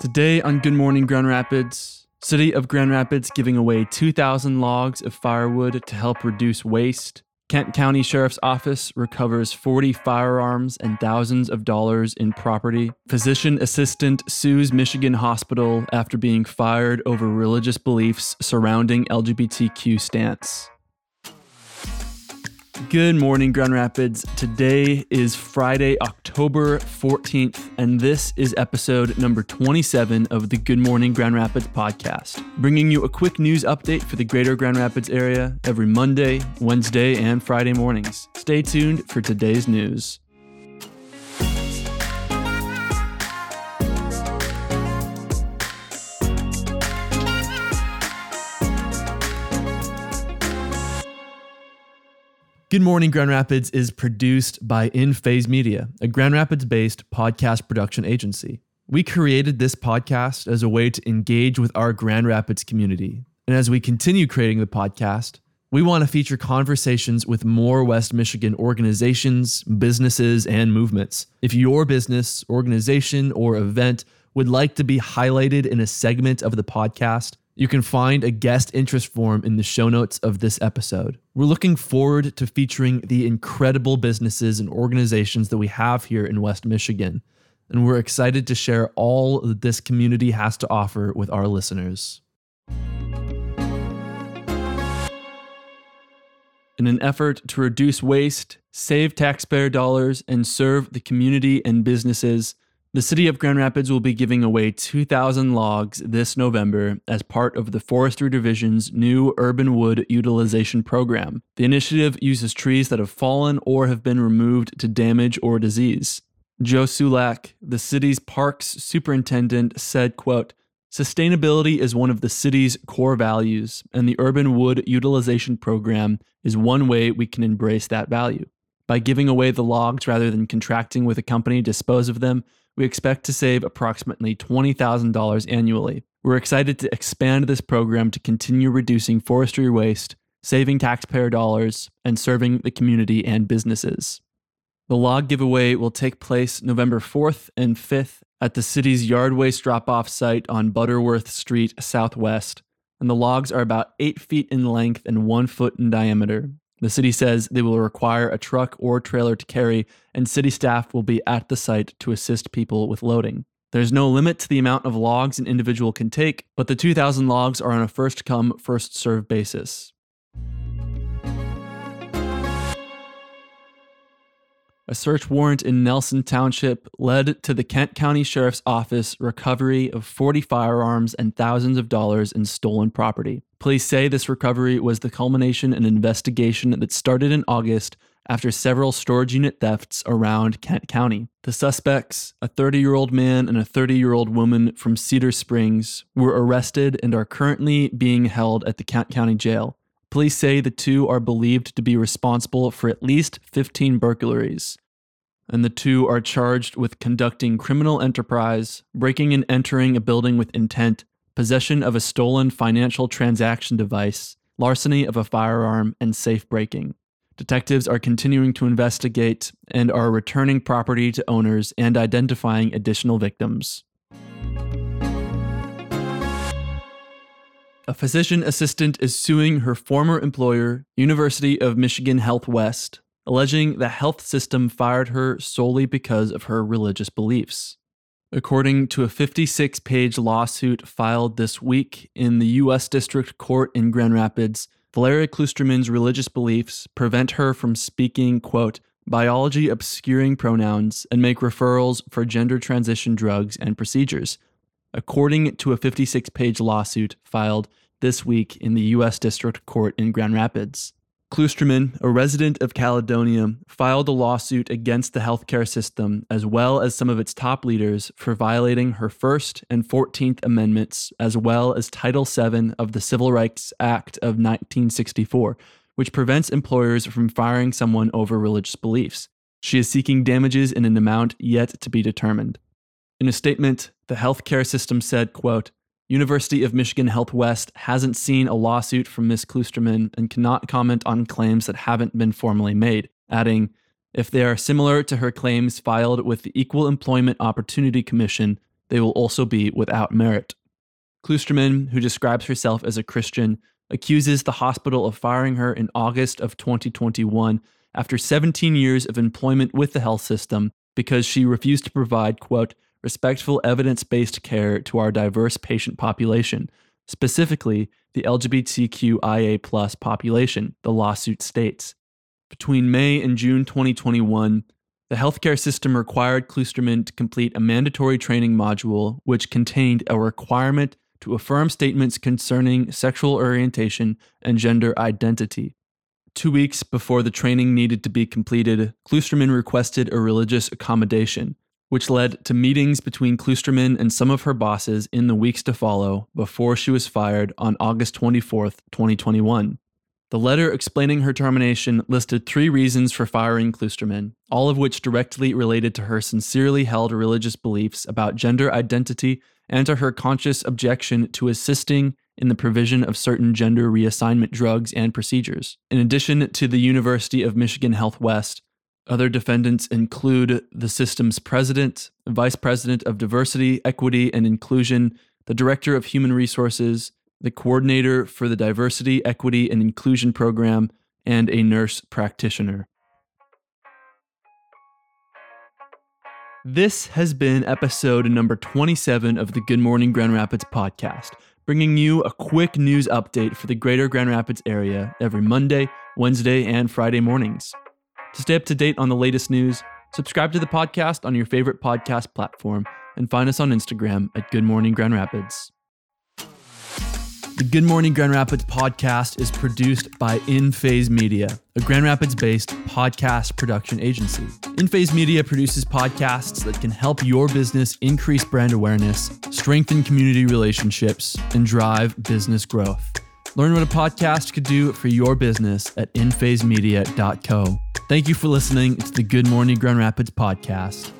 Today on Good Morning Grand Rapids, City of Grand Rapids giving away 2,000 logs of firewood to help reduce waste. Kent County Sheriff's Office recovers 40 firearms and thousands of dollars in property. Physician assistant sues Michigan hospital after being fired over religious beliefs surrounding LGBTQ stance. Good morning, Grand Rapids. Today is Friday, October 14th, and this is episode number 27 of the Good Morning Grand Rapids podcast, bringing you a quick news update for the greater Grand Rapids area every Monday, Wednesday, and Friday mornings. Stay tuned for today's news. Good Morning Grand Rapids is produced by In Phase Media, a Grand Rapids based podcast production agency. We created this podcast as a way to engage with our Grand Rapids community. And as we continue creating the podcast, we want to feature conversations with more West Michigan organizations, businesses, and movements. If your business, organization, or event would like to be highlighted in a segment of the podcast, you can find a guest interest form in the show notes of this episode. We're looking forward to featuring the incredible businesses and organizations that we have here in West Michigan, and we're excited to share all that this community has to offer with our listeners. In an effort to reduce waste, save taxpayer dollars, and serve the community and businesses, the city of Grand Rapids will be giving away 2,000 logs this November as part of the Forestry Division's new Urban Wood Utilization Program. The initiative uses trees that have fallen or have been removed to damage or disease. Joe Sulak, the city's parks superintendent, said, quote, Sustainability is one of the city's core values, and the Urban Wood Utilization Program is one way we can embrace that value. By giving away the logs rather than contracting with a company to dispose of them, we expect to save approximately $20,000 annually. We're excited to expand this program to continue reducing forestry waste, saving taxpayer dollars, and serving the community and businesses. The log giveaway will take place November 4th and 5th at the city's yard waste drop off site on Butterworth Street Southwest, and the logs are about 8 feet in length and 1 foot in diameter. The city says they will require a truck or trailer to carry, and city staff will be at the site to assist people with loading. There's no limit to the amount of logs an individual can take, but the 2,000 logs are on a first come, first served basis. A search warrant in Nelson Township led to the Kent County Sheriff's Office recovery of 40 firearms and thousands of dollars in stolen property. Police say this recovery was the culmination of an investigation that started in August after several storage unit thefts around Kent County. The suspects, a 30 year old man and a 30 year old woman from Cedar Springs, were arrested and are currently being held at the Kent County Jail. Police say the two are believed to be responsible for at least 15 burglaries. And the two are charged with conducting criminal enterprise, breaking and entering a building with intent, possession of a stolen financial transaction device, larceny of a firearm, and safe breaking. Detectives are continuing to investigate and are returning property to owners and identifying additional victims. A physician assistant is suing her former employer, University of Michigan Health West, alleging the health system fired her solely because of her religious beliefs. According to a 56 page lawsuit filed this week in the U.S. District Court in Grand Rapids, Valeria Kloosterman's religious beliefs prevent her from speaking, quote, biology obscuring pronouns and make referrals for gender transition drugs and procedures, according to a 56 page lawsuit filed this week in the U.S. District Court in Grand Rapids. Kloosterman, a resident of Caledonia, filed a lawsuit against the healthcare system as well as some of its top leaders for violating her First and 14th Amendments, as well as Title VII of the Civil Rights Act of 1964, which prevents employers from firing someone over religious beliefs. She is seeking damages in an amount yet to be determined. In a statement, the healthcare system said, quote, University of Michigan Health West hasn't seen a lawsuit from Ms. Kloosterman and cannot comment on claims that haven't been formally made, adding, if they are similar to her claims filed with the Equal Employment Opportunity Commission, they will also be without merit. Kloosterman, who describes herself as a Christian, accuses the hospital of firing her in August of 2021 after 17 years of employment with the health system because she refused to provide, quote, respectful evidence based care to our diverse patient population, specifically the LGBTQIA population, the lawsuit states. Between May and June 2021, the healthcare system required Kloosterman to complete a mandatory training module which contained a requirement to affirm statements concerning sexual orientation and gender identity. Two weeks before the training needed to be completed, Kloosterman requested a religious accommodation, which led to meetings between Kloosterman and some of her bosses in the weeks to follow before she was fired on August 24, 2021. The letter explaining her termination listed three reasons for firing Kloosterman, all of which directly related to her sincerely held religious beliefs about gender identity and to her conscious objection to assisting in the provision of certain gender reassignment drugs and procedures. In addition to the University of Michigan Health West, other defendants include the system's president, vice president of diversity, equity, and inclusion, the director of human resources, the coordinator for the Diversity, Equity, and Inclusion Program, and a nurse practitioner. This has been episode number 27 of the Good Morning Grand Rapids podcast, bringing you a quick news update for the greater Grand Rapids area every Monday, Wednesday, and Friday mornings. To stay up to date on the latest news, subscribe to the podcast on your favorite podcast platform and find us on Instagram at Good Morning Grand Rapids. The Good Morning Grand Rapids podcast is produced by In Phase Media, a Grand Rapids based podcast production agency. In Phase Media produces podcasts that can help your business increase brand awareness, strengthen community relationships, and drive business growth. Learn what a podcast could do for your business at inphasemedia.co. Thank you for listening to the Good Morning Grand Rapids podcast.